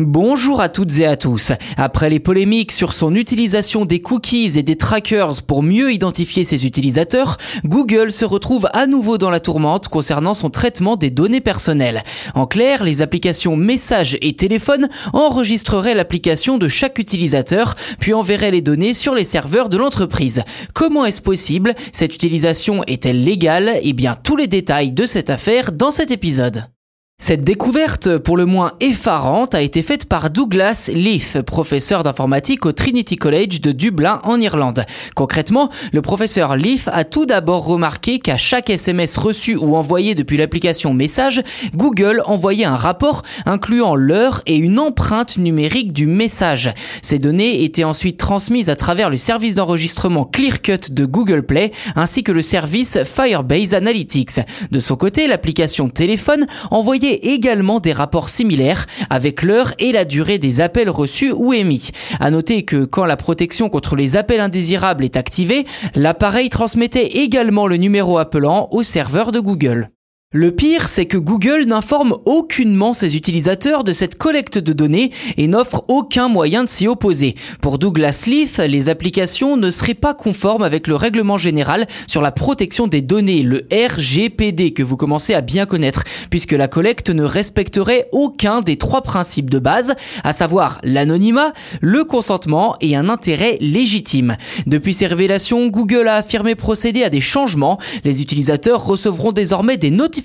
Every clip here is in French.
Bonjour à toutes et à tous. Après les polémiques sur son utilisation des cookies et des trackers pour mieux identifier ses utilisateurs, Google se retrouve à nouveau dans la tourmente concernant son traitement des données personnelles. En clair, les applications messages et téléphone enregistreraient l'application de chaque utilisateur, puis enverraient les données sur les serveurs de l'entreprise. Comment est-ce possible? Cette utilisation est-elle légale? Eh bien, tous les détails de cette affaire dans cet épisode. Cette découverte, pour le moins effarante, a été faite par Douglas Leith, professeur d'informatique au Trinity College de Dublin en Irlande. Concrètement, le professeur Leith a tout d'abord remarqué qu'à chaque SMS reçu ou envoyé depuis l'application Message, Google envoyait un rapport incluant l'heure et une empreinte numérique du message. Ces données étaient ensuite transmises à travers le service d'enregistrement Clearcut de Google Play ainsi que le service Firebase Analytics. De son côté, l'application téléphone envoyait également des rapports similaires avec l'heure et la durée des appels reçus ou émis. À noter que quand la protection contre les appels indésirables est activée, l'appareil transmettait également le numéro appelant au serveur de Google. Le pire, c'est que Google n'informe aucunement ses utilisateurs de cette collecte de données et n'offre aucun moyen de s'y opposer. Pour Douglas Leith, les applications ne seraient pas conformes avec le règlement général sur la protection des données, le RGPD, que vous commencez à bien connaître, puisque la collecte ne respecterait aucun des trois principes de base, à savoir l'anonymat, le consentement et un intérêt légitime. Depuis ces révélations, Google a affirmé procéder à des changements. Les utilisateurs recevront désormais des notifications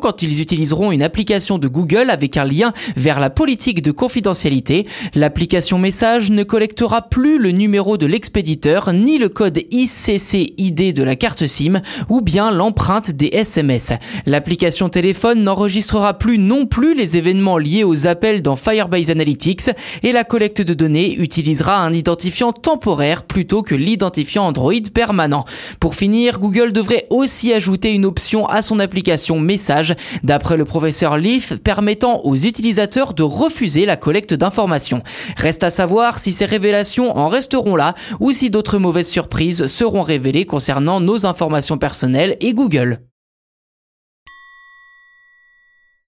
quand ils utiliseront une application de Google avec un lien vers la politique de confidentialité. L'application message ne collectera plus le numéro de l'expéditeur ni le code ICCID de la carte SIM ou bien l'empreinte des SMS. L'application téléphone n'enregistrera plus non plus les événements liés aux appels dans Firebase Analytics et la collecte de données utilisera un identifiant temporaire plutôt que l'identifiant Android permanent. Pour finir, Google devrait aussi ajouter une option à son application message, d'après le professeur Leaf, permettant aux utilisateurs de refuser la collecte d'informations. Reste à savoir si ces révélations en resteront là ou si d'autres mauvaises surprises seront révélées concernant nos informations personnelles et Google.